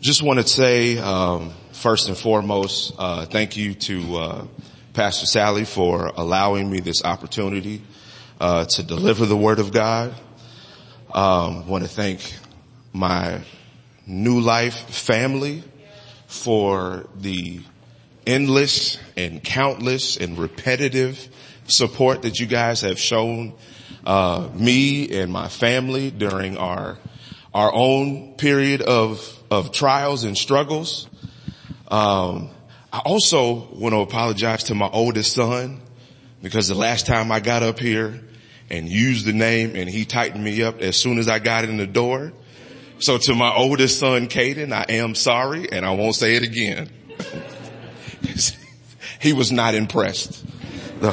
just want to say, um, first and foremost, uh, thank you to uh, Pastor Sally for allowing me this opportunity uh, to deliver the Word of God. Um, want to thank my New Life family for the endless and countless and repetitive support that you guys have shown uh, me and my family during our our own period of of trials and struggles. Um, I also want to apologize to my oldest son because the last time I got up here and used the name and he tightened me up as soon as I got in the door. So to my oldest son, Caden, I am sorry and I won't say it again. he was not impressed. um,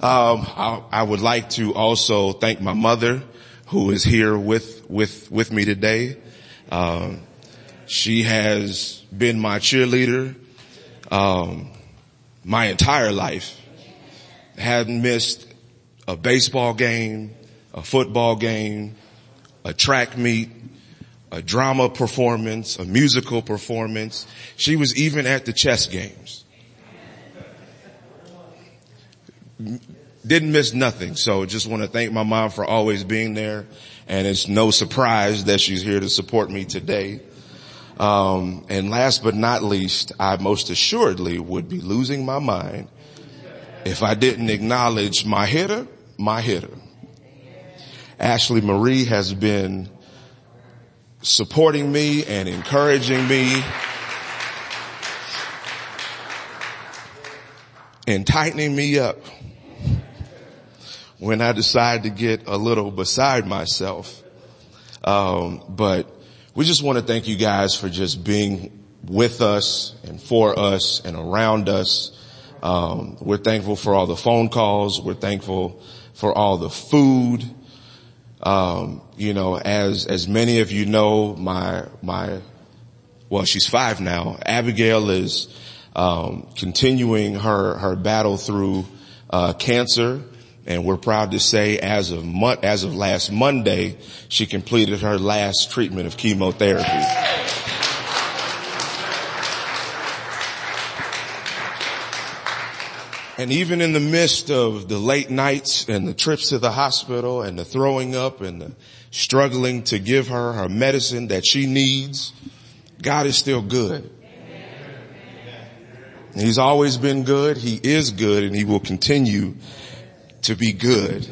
I, I, would like to also thank my mother who is here with, with, with me today. Um, she has been my cheerleader, um, my entire life. Hadn't missed a baseball game, a football game, a track meet, a drama performance, a musical performance. She was even at the chess games. Didn't miss nothing. So just want to thank my mom for always being there and it's no surprise that she's here to support me today. Um, and last but not least, I most assuredly would be losing my mind if I didn't acknowledge my hitter, my hitter. Ashley Marie has been supporting me and encouraging me and tightening me up when I decide to get a little beside myself. Um, but we just want to thank you guys for just being with us and for us and around us. Um, we're thankful for all the phone calls. We're thankful for all the food. Um, you know, as as many of you know, my my well, she's five now. Abigail is um, continuing her her battle through uh, cancer. And we're proud to say as of month, as of last Monday, she completed her last treatment of chemotherapy. And even in the midst of the late nights and the trips to the hospital and the throwing up and the struggling to give her her medicine that she needs, God is still good. He's always been good. He is good and he will continue to be good.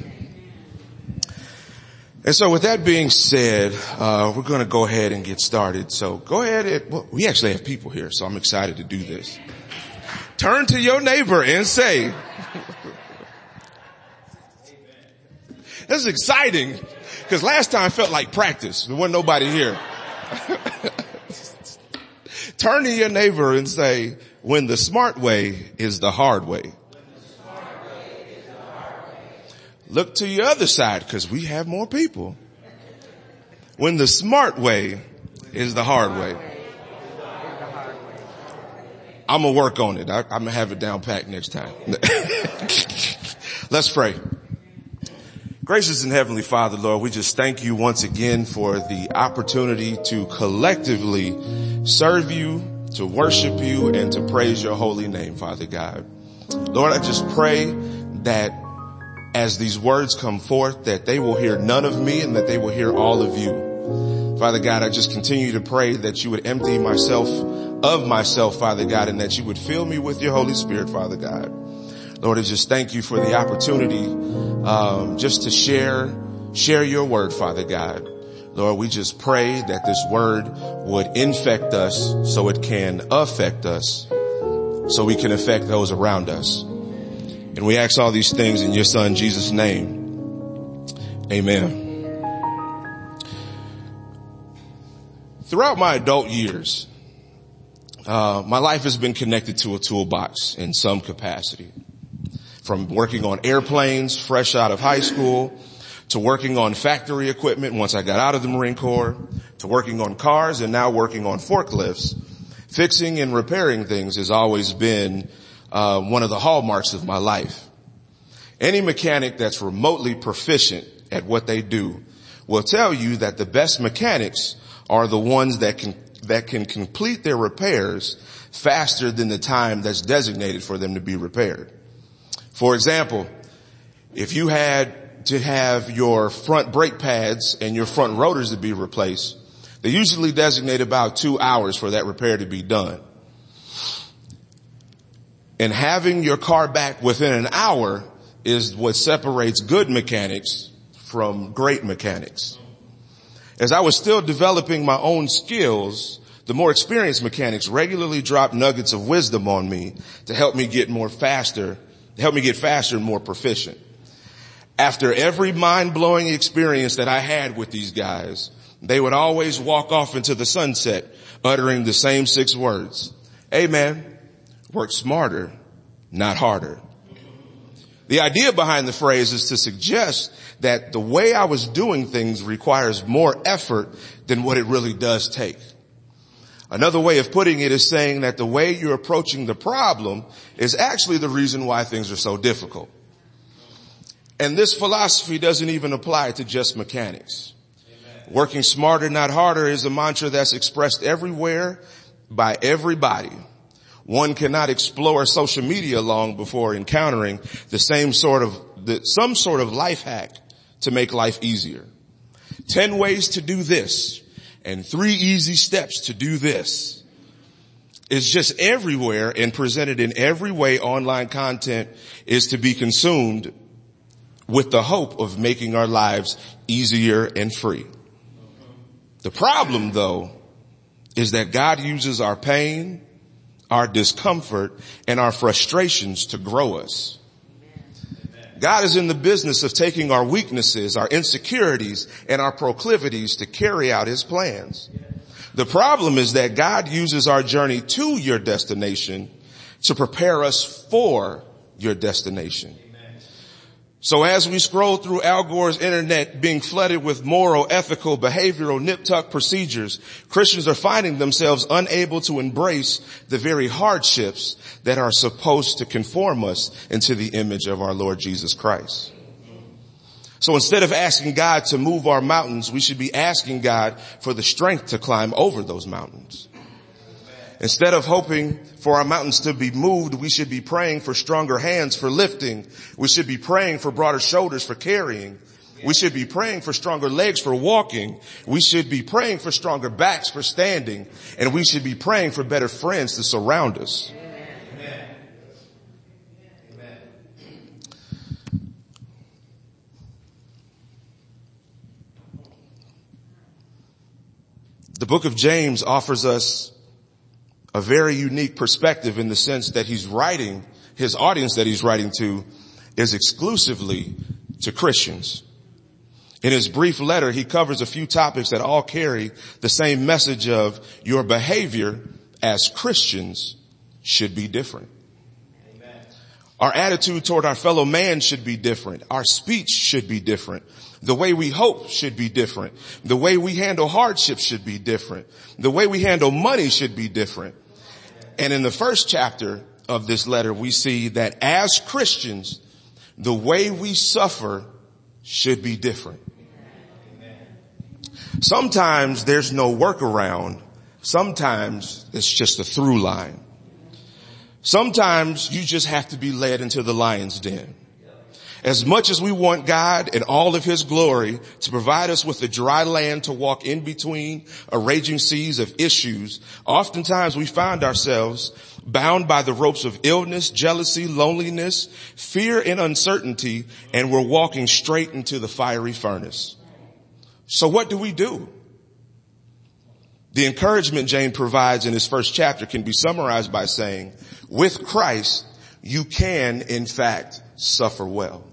And so with that being said, uh, we're going to go ahead and get started. So go ahead. And, well, we actually have people here, so I'm excited to do this. Turn to your neighbor and say, this is exciting because last time felt like practice. There wasn't nobody here. Turn to your neighbor and say, when the smart way is the hard way. Look to your other side because we have more people. When the smart way is the hard way. I'm gonna work on it. I, am gonna have it down packed next time. Let's pray. Gracious and Heavenly Father, Lord, we just thank you once again for the opportunity to collectively serve you, to worship you, and to praise your holy name, Father God. Lord, I just pray that as these words come forth that they will hear none of me and that they will hear all of you. Father God, I just continue to pray that you would empty myself of myself, Father God, and that you would fill me with your Holy Spirit, Father God. Lord, I just thank you for the opportunity, um, just to share, share your word, Father God. Lord, we just pray that this word would infect us so it can affect us, so we can affect those around us. And we ask all these things in your son Jesus name. Amen. Throughout my adult years, uh, my life has been connected to a toolbox in some capacity. From working on airplanes fresh out of high school, to working on factory equipment once I got out of the Marine Corps, to working on cars and now working on forklifts. Fixing and repairing things has always been uh, one of the hallmarks of my life. Any mechanic that's remotely proficient at what they do will tell you that the best mechanics are the ones that can, that can complete their repairs faster than the time that's designated for them to be repaired. For example, if you had to have your front brake pads and your front rotors to be replaced, they usually designate about two hours for that repair to be done. And having your car back within an hour is what separates good mechanics from great mechanics. As I was still developing my own skills, the more experienced mechanics regularly dropped nuggets of wisdom on me to help me get more faster, help me get faster and more proficient. After every mind-blowing experience that I had with these guys, they would always walk off into the sunset uttering the same six words. Amen. Work smarter, not harder. The idea behind the phrase is to suggest that the way I was doing things requires more effort than what it really does take. Another way of putting it is saying that the way you're approaching the problem is actually the reason why things are so difficult. And this philosophy doesn't even apply to just mechanics. Amen. Working smarter, not harder is a mantra that's expressed everywhere by everybody. One cannot explore social media long before encountering the same sort of, the, some sort of life hack to make life easier. Ten ways to do this and three easy steps to do this is just everywhere and presented in every way online content is to be consumed with the hope of making our lives easier and free. The problem though is that God uses our pain our discomfort and our frustrations to grow us. God is in the business of taking our weaknesses, our insecurities, and our proclivities to carry out his plans. The problem is that God uses our journey to your destination to prepare us for your destination. So as we scroll through Al Gore's internet being flooded with moral, ethical, behavioral, nip-tuck procedures, Christians are finding themselves unable to embrace the very hardships that are supposed to conform us into the image of our Lord Jesus Christ. So instead of asking God to move our mountains, we should be asking God for the strength to climb over those mountains. Instead of hoping for our mountains to be moved, we should be praying for stronger hands for lifting. We should be praying for broader shoulders for carrying. We should be praying for stronger legs for walking. We should be praying for stronger backs for standing. And we should be praying for better friends to surround us. The book of James offers us a very unique perspective in the sense that he's writing, his audience that he's writing to is exclusively to Christians. In his brief letter, he covers a few topics that all carry the same message of your behavior as Christians should be different. Amen. Our attitude toward our fellow man should be different. Our speech should be different. The way we hope should be different. The way we handle hardship should be different. The way we handle money should be different. And in the first chapter of this letter, we see that as Christians, the way we suffer should be different. Sometimes there's no workaround. Sometimes it's just a through line. Sometimes you just have to be led into the lion's den. As much as we want God and all of his glory to provide us with the dry land to walk in between a raging seas of issues, oftentimes we find ourselves bound by the ropes of illness, jealousy, loneliness, fear and uncertainty, and we're walking straight into the fiery furnace. So what do we do? The encouragement James provides in his first chapter can be summarized by saying, with Christ, you can in fact suffer well.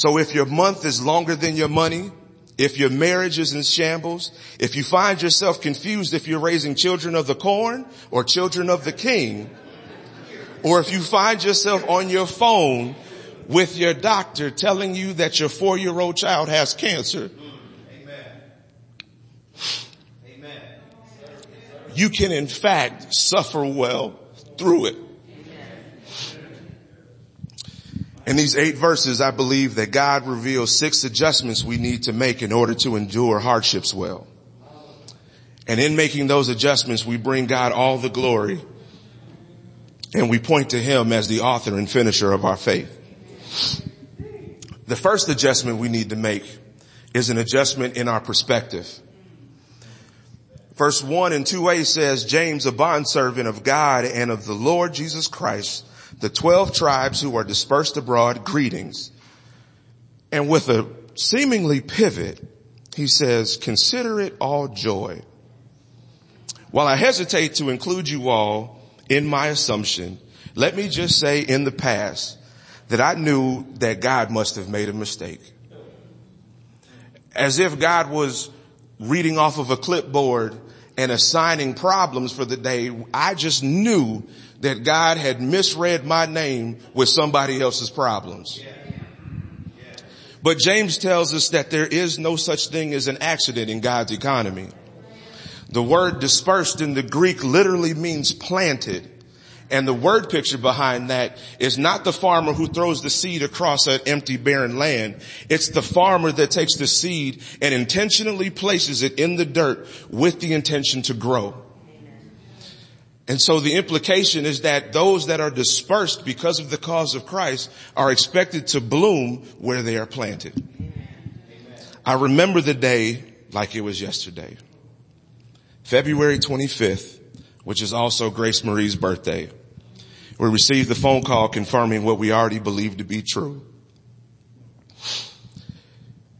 So if your month is longer than your money, if your marriage is in shambles, if you find yourself confused if you're raising children of the corn or children of the king, or if you find yourself on your phone with your doctor telling you that your four-year-old child has cancer, you can in fact suffer well through it. In these eight verses, I believe that God reveals six adjustments we need to make in order to endure hardships well. And in making those adjustments, we bring God all the glory and we point to him as the author and finisher of our faith. The first adjustment we need to make is an adjustment in our perspective. Verse 1 and 2a says, James, a bondservant of God and of the Lord Jesus Christ, the 12 tribes who are dispersed abroad, greetings. And with a seemingly pivot, he says, consider it all joy. While I hesitate to include you all in my assumption, let me just say in the past that I knew that God must have made a mistake. As if God was reading off of a clipboard and assigning problems for the day, I just knew that God had misread my name with somebody else's problems. But James tells us that there is no such thing as an accident in God's economy. The word dispersed in the Greek literally means planted. And the word picture behind that is not the farmer who throws the seed across an empty barren land. It's the farmer that takes the seed and intentionally places it in the dirt with the intention to grow. And so the implication is that those that are dispersed because of the cause of Christ are expected to bloom where they are planted. I remember the day like it was yesterday. February 25th, which is also Grace Marie's birthday we received the phone call confirming what we already believed to be true.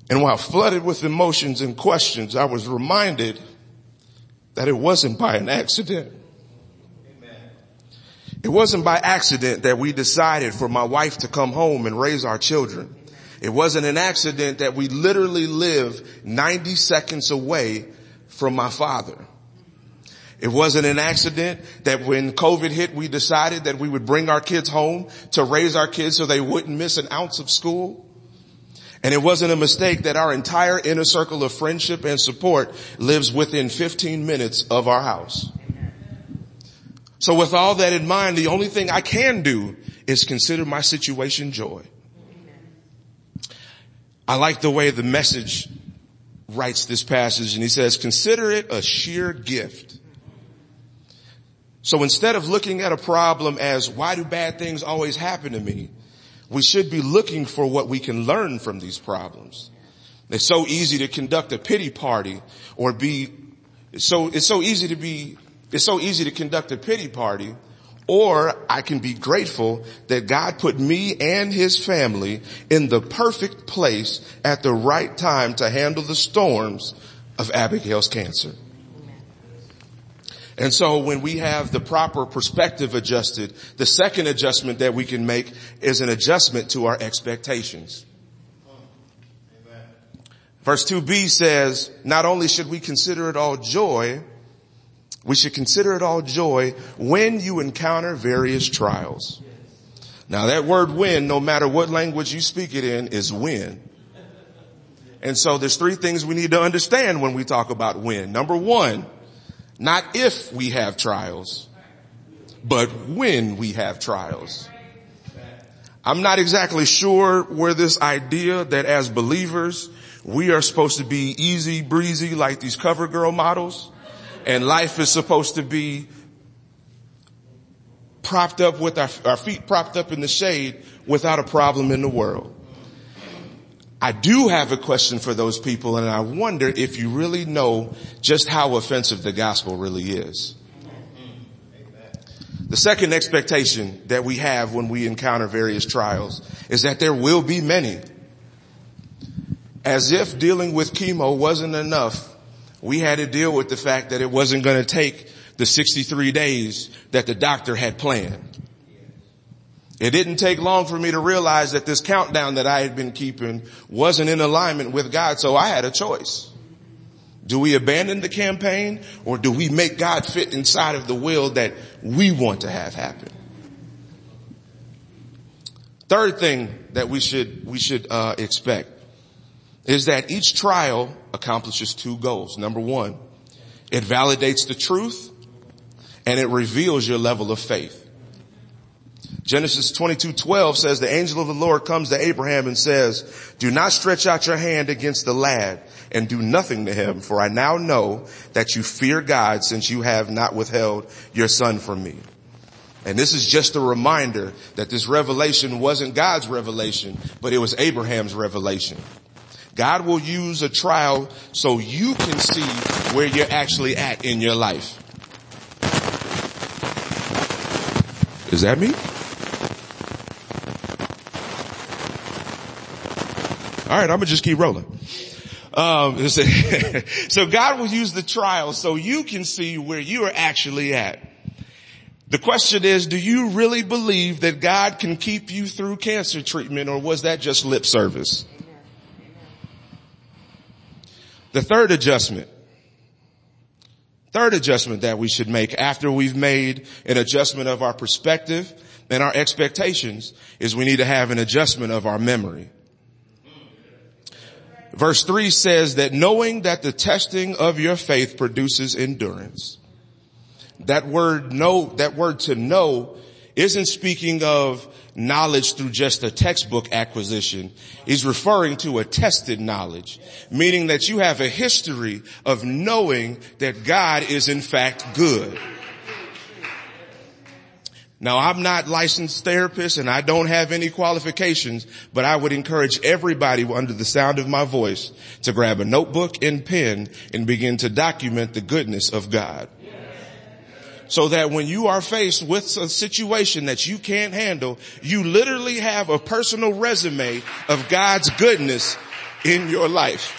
And while flooded with emotions and questions, I was reminded that it wasn't by an accident. It wasn't by accident that we decided for my wife to come home and raise our children. It wasn't an accident that we literally live 90 seconds away from my father. It wasn't an accident that when COVID hit, we decided that we would bring our kids home to raise our kids so they wouldn't miss an ounce of school. And it wasn't a mistake that our entire inner circle of friendship and support lives within 15 minutes of our house. So with all that in mind, the only thing I can do is consider my situation joy. I like the way the message writes this passage and he says, consider it a sheer gift so instead of looking at a problem as why do bad things always happen to me, we should be looking for what we can learn from these problems. It's so easy to conduct a pity party or be, so, it's so easy to be, it's so easy to conduct a pity party or I can be grateful that God put me and his family in the perfect place at the right time to handle the storms of Abigail's cancer. And so when we have the proper perspective adjusted, the second adjustment that we can make is an adjustment to our expectations. Verse 2b says, not only should we consider it all joy, we should consider it all joy when you encounter various trials. Now that word when, no matter what language you speak it in, is when. And so there's three things we need to understand when we talk about when. Number one, not if we have trials, but when we have trials. I'm not exactly sure where this idea that as believers, we are supposed to be easy breezy like these cover girl models and life is supposed to be propped up with our, our feet propped up in the shade without a problem in the world. I do have a question for those people and I wonder if you really know just how offensive the gospel really is. The second expectation that we have when we encounter various trials is that there will be many. As if dealing with chemo wasn't enough, we had to deal with the fact that it wasn't going to take the 63 days that the doctor had planned. It didn't take long for me to realize that this countdown that I had been keeping wasn't in alignment with God, so I had a choice. Do we abandon the campaign or do we make God fit inside of the will that we want to have happen? Third thing that we should, we should, uh, expect is that each trial accomplishes two goals. Number one, it validates the truth and it reveals your level of faith. Genesis 22, 12 says the angel of the Lord comes to Abraham and says, do not stretch out your hand against the lad and do nothing to him, for I now know that you fear God since you have not withheld your son from me. And this is just a reminder that this revelation wasn't God's revelation, but it was Abraham's revelation. God will use a trial so you can see where you're actually at in your life. Is that me? All right, I'm gonna just keep rolling. Um, so God will use the trial so you can see where you are actually at. The question is, do you really believe that God can keep you through cancer treatment or was that just lip service? The third adjustment, third adjustment that we should make after we've made an adjustment of our perspective and our expectations is we need to have an adjustment of our memory. Verse three says that knowing that the testing of your faith produces endurance. That word know, that word to know isn't speaking of knowledge through just a textbook acquisition. He's referring to a tested knowledge, meaning that you have a history of knowing that God is in fact good. Now I'm not licensed therapist and I don't have any qualifications, but I would encourage everybody under the sound of my voice to grab a notebook and pen and begin to document the goodness of God. So that when you are faced with a situation that you can't handle, you literally have a personal resume of God's goodness in your life.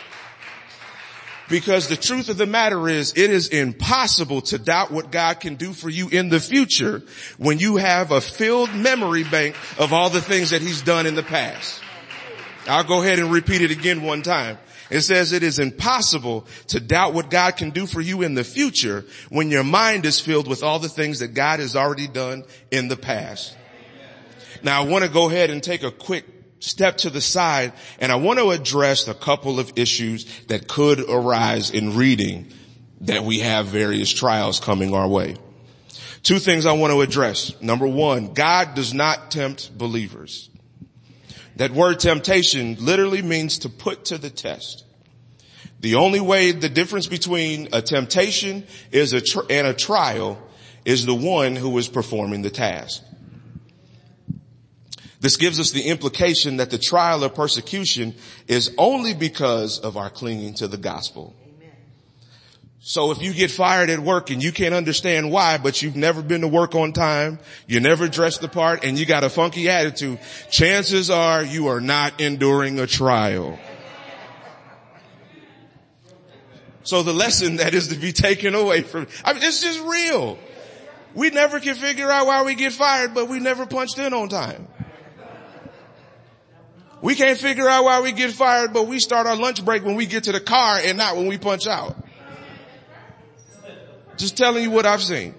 Because the truth of the matter is it is impossible to doubt what God can do for you in the future when you have a filled memory bank of all the things that he's done in the past. I'll go ahead and repeat it again one time. It says it is impossible to doubt what God can do for you in the future when your mind is filled with all the things that God has already done in the past. Now I want to go ahead and take a quick step to the side and I want to address a couple of issues that could arise in reading that we have various trials coming our way. Two things I want to address. Number one, God does not tempt believers. That word temptation literally means to put to the test. The only way the difference between a temptation is a tr- and a trial is the one who is performing the task. This gives us the implication that the trial or persecution is only because of our clinging to the gospel. So if you get fired at work and you can't understand why, but you've never been to work on time, you never dressed the part, and you got a funky attitude, chances are you are not enduring a trial. So the lesson that is to be taken away from, I mean, it's just real. We never can figure out why we get fired, but we never punched in on time. We can't figure out why we get fired, but we start our lunch break when we get to the car and not when we punch out. Just telling you what I've seen.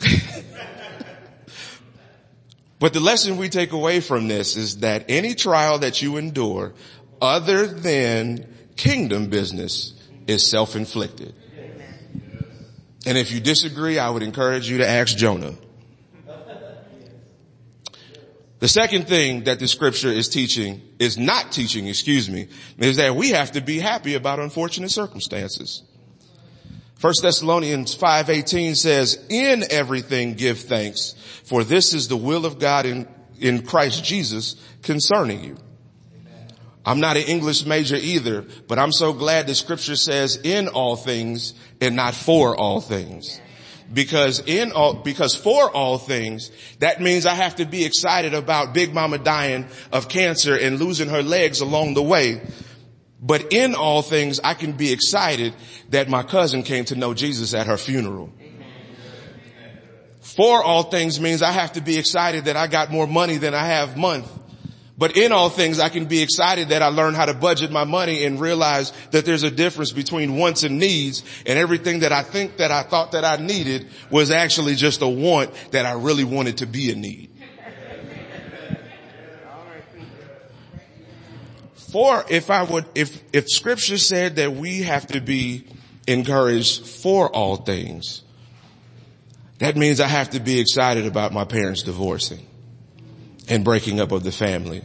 but the lesson we take away from this is that any trial that you endure other than kingdom business is self-inflicted. And if you disagree, I would encourage you to ask Jonah. The second thing that the scripture is teaching, is not teaching, excuse me, is that we have to be happy about unfortunate circumstances. First Thessalonians 5:18 says, "In everything give thanks, for this is the will of God in, in Christ Jesus concerning you." I'm not an English major either, but I'm so glad the scripture says in all things and not for all things because in all, because for all things, that means I have to be excited about Big Mama dying of cancer and losing her legs along the way. But in all things, I can be excited that my cousin came to know Jesus at her funeral. For all things means I have to be excited that I got more money than I have month but in all things, I can be excited that I learned how to budget my money and realize that there's a difference between wants and needs and everything that I think that I thought that I needed was actually just a want that I really wanted to be a need. For if I would, if, if scripture said that we have to be encouraged for all things, that means I have to be excited about my parents divorcing and breaking up of the family.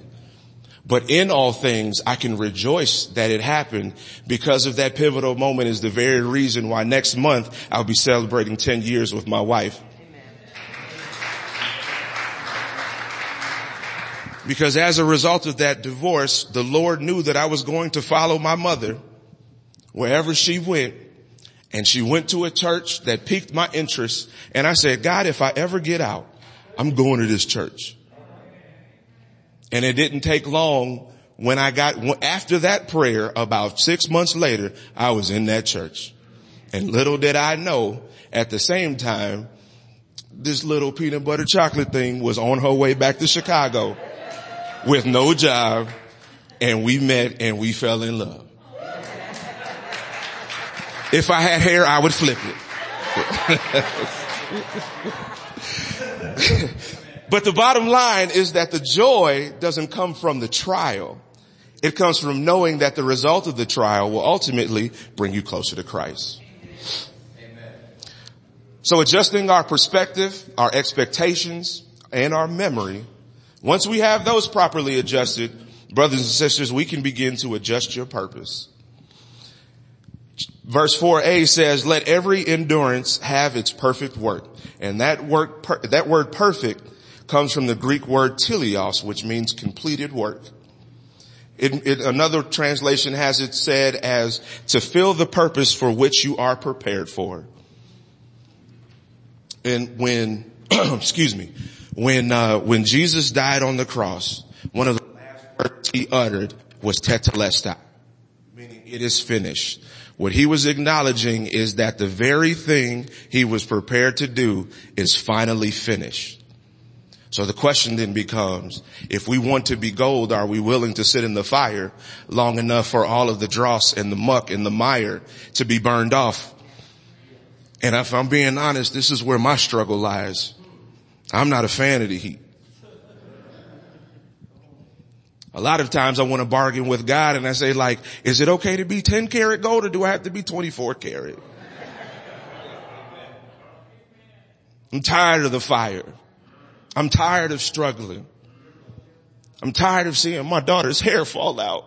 But in all things, I can rejoice that it happened because of that pivotal moment is the very reason why next month I'll be celebrating 10 years with my wife. Because as a result of that divorce, the Lord knew that I was going to follow my mother wherever she went. And she went to a church that piqued my interest. And I said, God, if I ever get out, I'm going to this church. And it didn't take long when I got, after that prayer, about six months later, I was in that church. And little did I know, at the same time, this little peanut butter chocolate thing was on her way back to Chicago with no job and we met and we fell in love. If I had hair, I would flip it. but the bottom line is that the joy doesn't come from the trial. It comes from knowing that the result of the trial will ultimately bring you closer to Christ. Amen. So adjusting our perspective, our expectations, and our memory once we have those properly adjusted, brothers and sisters, we can begin to adjust your purpose. Verse 4a says, let every endurance have its perfect work. And that work, that word perfect comes from the Greek word teleos, which means completed work. It, it, another translation has it said as to fill the purpose for which you are prepared for. And when, excuse me, when, uh, when Jesus died on the cross, one of the last words he uttered was tetelestai, meaning it is finished. What he was acknowledging is that the very thing he was prepared to do is finally finished. So the question then becomes, if we want to be gold, are we willing to sit in the fire long enough for all of the dross and the muck and the mire to be burned off? And if I'm being honest, this is where my struggle lies. I'm not a fan of the heat. A lot of times I want to bargain with God and I say like, is it okay to be 10 karat gold or do I have to be 24 karat? I'm tired of the fire. I'm tired of struggling. I'm tired of seeing my daughter's hair fall out.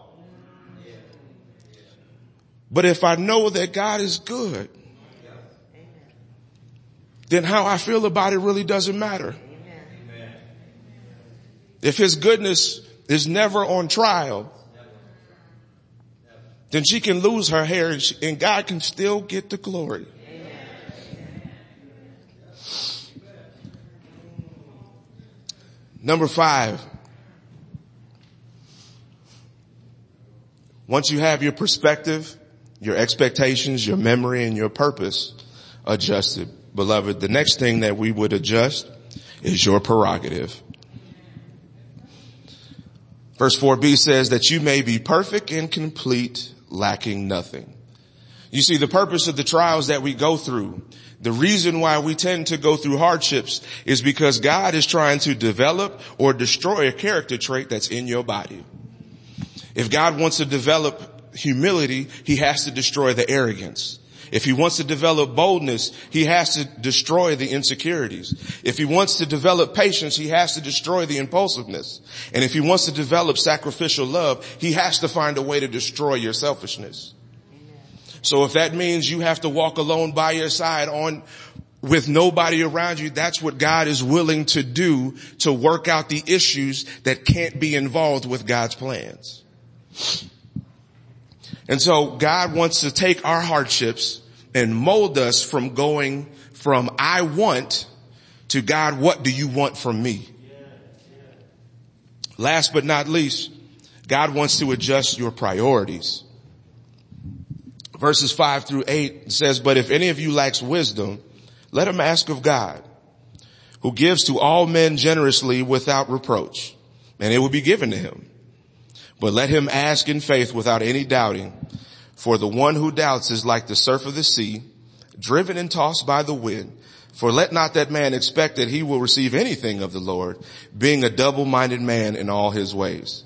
But if I know that God is good, then how I feel about it really doesn't matter. If his goodness is never on trial, then she can lose her hair and, God can still get the glory. Number five. Once you have your perspective, your expectations, your memory, and your purpose adjusted, beloved, the next thing that we would adjust is your prerogative. Verse 4b says that you may be perfect and complete, lacking nothing. You see, the purpose of the trials that we go through, the reason why we tend to go through hardships is because God is trying to develop or destroy a character trait that's in your body. If God wants to develop humility, he has to destroy the arrogance. If he wants to develop boldness, he has to destroy the insecurities. If he wants to develop patience, he has to destroy the impulsiveness. And if he wants to develop sacrificial love, he has to find a way to destroy your selfishness. So if that means you have to walk alone by your side on, with nobody around you, that's what God is willing to do to work out the issues that can't be involved with God's plans. And so God wants to take our hardships and mold us from going from I want to God, what do you want from me? Last but not least, God wants to adjust your priorities. Verses five through eight says, but if any of you lacks wisdom, let him ask of God, who gives to all men generously without reproach, and it will be given to him. But let him ask in faith without any doubting. For the one who doubts is like the surf of the sea, driven and tossed by the wind. For let not that man expect that he will receive anything of the Lord, being a double-minded man in all his ways.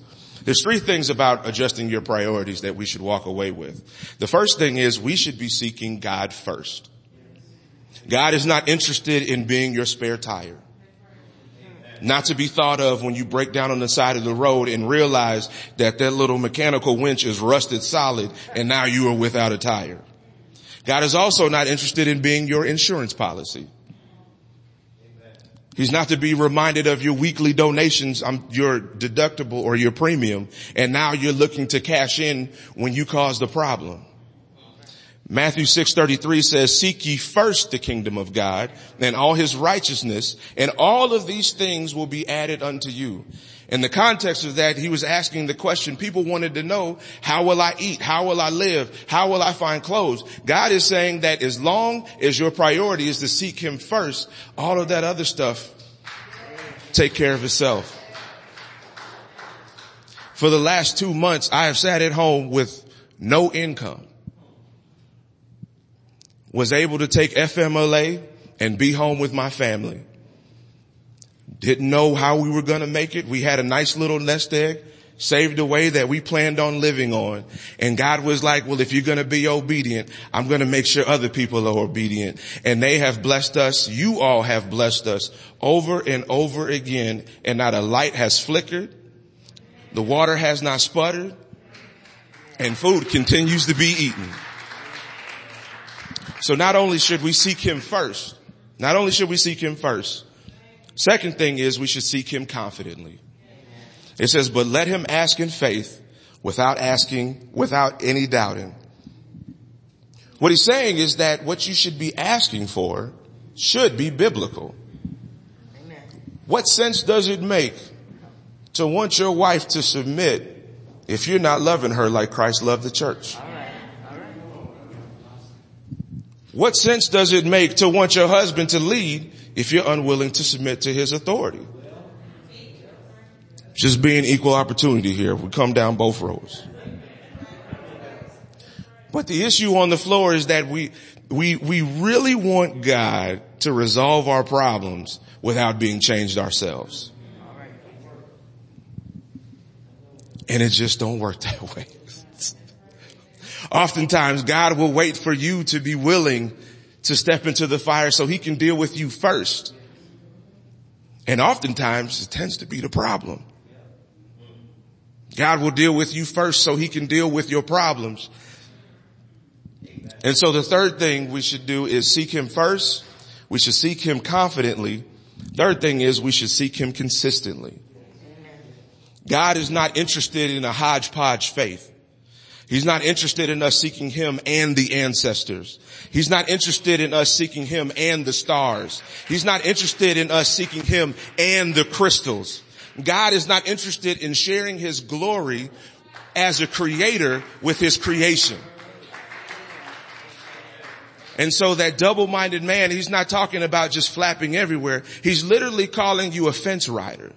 There's three things about adjusting your priorities that we should walk away with. The first thing is we should be seeking God first. God is not interested in being your spare tire. Not to be thought of when you break down on the side of the road and realize that that little mechanical winch is rusted solid and now you are without a tire. God is also not interested in being your insurance policy. He's not to be reminded of your weekly donations, um, your deductible or your premium, and now you're looking to cash in when you cause the problem. Matthew 6:33 says, "Seek ye first the kingdom of God and all his righteousness, and all of these things will be added unto you." In the context of that, he was asking the question people wanted to know, how will I eat? How will I live? How will I find clothes? God is saying that as long as your priority is to seek him first, all of that other stuff take care of itself. For the last two months, I have sat at home with no income was able to take FMLA and be home with my family. Didn't know how we were going to make it. We had a nice little nest egg saved away that we planned on living on. And God was like, well, if you're going to be obedient, I'm going to make sure other people are obedient. And they have blessed us. You all have blessed us over and over again. And not a light has flickered. The water has not sputtered and food continues to be eaten. So not only should we seek him first, not only should we seek him first, second thing is we should seek him confidently. It says, but let him ask in faith without asking, without any doubting. What he's saying is that what you should be asking for should be biblical. What sense does it make to want your wife to submit if you're not loving her like Christ loved the church? What sense does it make to want your husband to lead if you're unwilling to submit to his authority? Just being equal opportunity here. We come down both roads. But the issue on the floor is that we, we, we really want God to resolve our problems without being changed ourselves. And it just don't work that way. Oftentimes God will wait for you to be willing to step into the fire so he can deal with you first. And oftentimes it tends to be the problem. God will deal with you first so he can deal with your problems. And so the third thing we should do is seek him first. We should seek him confidently. Third thing is we should seek him consistently. God is not interested in a hodgepodge faith. He's not interested in us seeking him and the ancestors. He's not interested in us seeking him and the stars. He's not interested in us seeking him and the crystals. God is not interested in sharing his glory as a creator with his creation. And so that double-minded man, he's not talking about just flapping everywhere. He's literally calling you a fence rider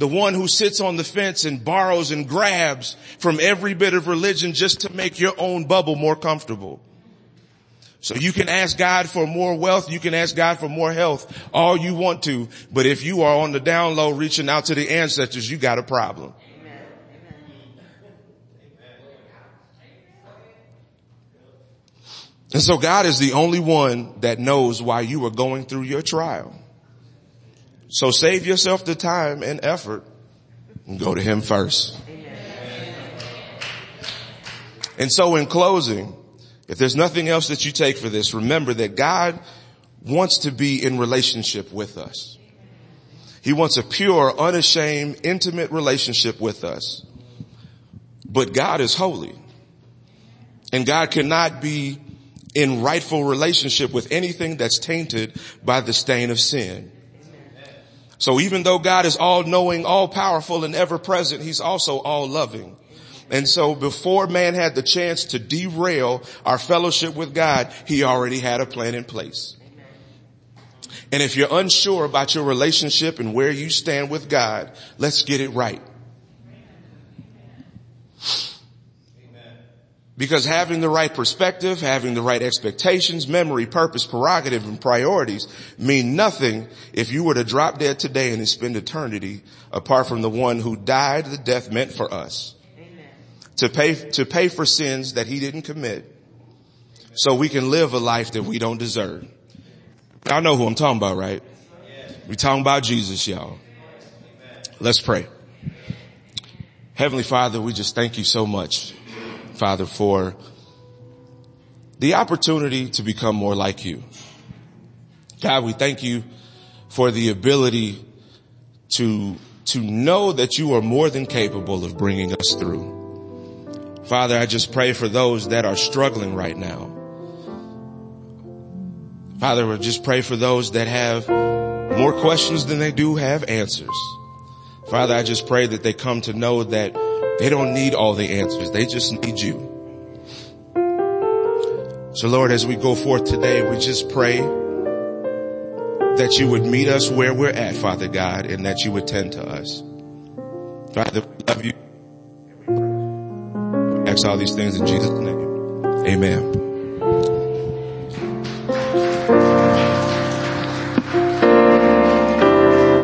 the one who sits on the fence and borrows and grabs from every bit of religion just to make your own bubble more comfortable. So you can ask God for more wealth, you can ask God for more health, all you want to, but if you are on the down low reaching out to the ancestors, you got a problem. And so God is the only one that knows why you are going through your trial. So save yourself the time and effort and go to him first. And so in closing, if there's nothing else that you take for this, remember that God wants to be in relationship with us. He wants a pure, unashamed, intimate relationship with us. But God is holy. And God cannot be in rightful relationship with anything that's tainted by the stain of sin. So even though God is all knowing, all powerful and ever present, he's also all loving. And so before man had the chance to derail our fellowship with God, he already had a plan in place. And if you're unsure about your relationship and where you stand with God, let's get it right. Because having the right perspective, having the right expectations, memory, purpose, prerogative, and priorities mean nothing if you were to drop dead today and spend eternity apart from the one who died the death meant for us. Amen. To pay, to pay for sins that he didn't commit. so we can live a life that we don't deserve. Y'all know who I'm talking about, right? We're talking about Jesus, y'all. Let's pray. Heavenly Father, we just thank you so much, Father, for the opportunity to become more like you. God, we thank you for the ability to, to know that you are more than capable of bringing us through. Father, I just pray for those that are struggling right now. Father, I just pray for those that have more questions than they do have answers. Father, I just pray that they come to know that they don't need all the answers. They just need you. So Lord, as we go forth today, we just pray that you would meet us where we're at, Father God, and that you would tend to us. Father, we love you. We ask all these things in Jesus' name. Amen.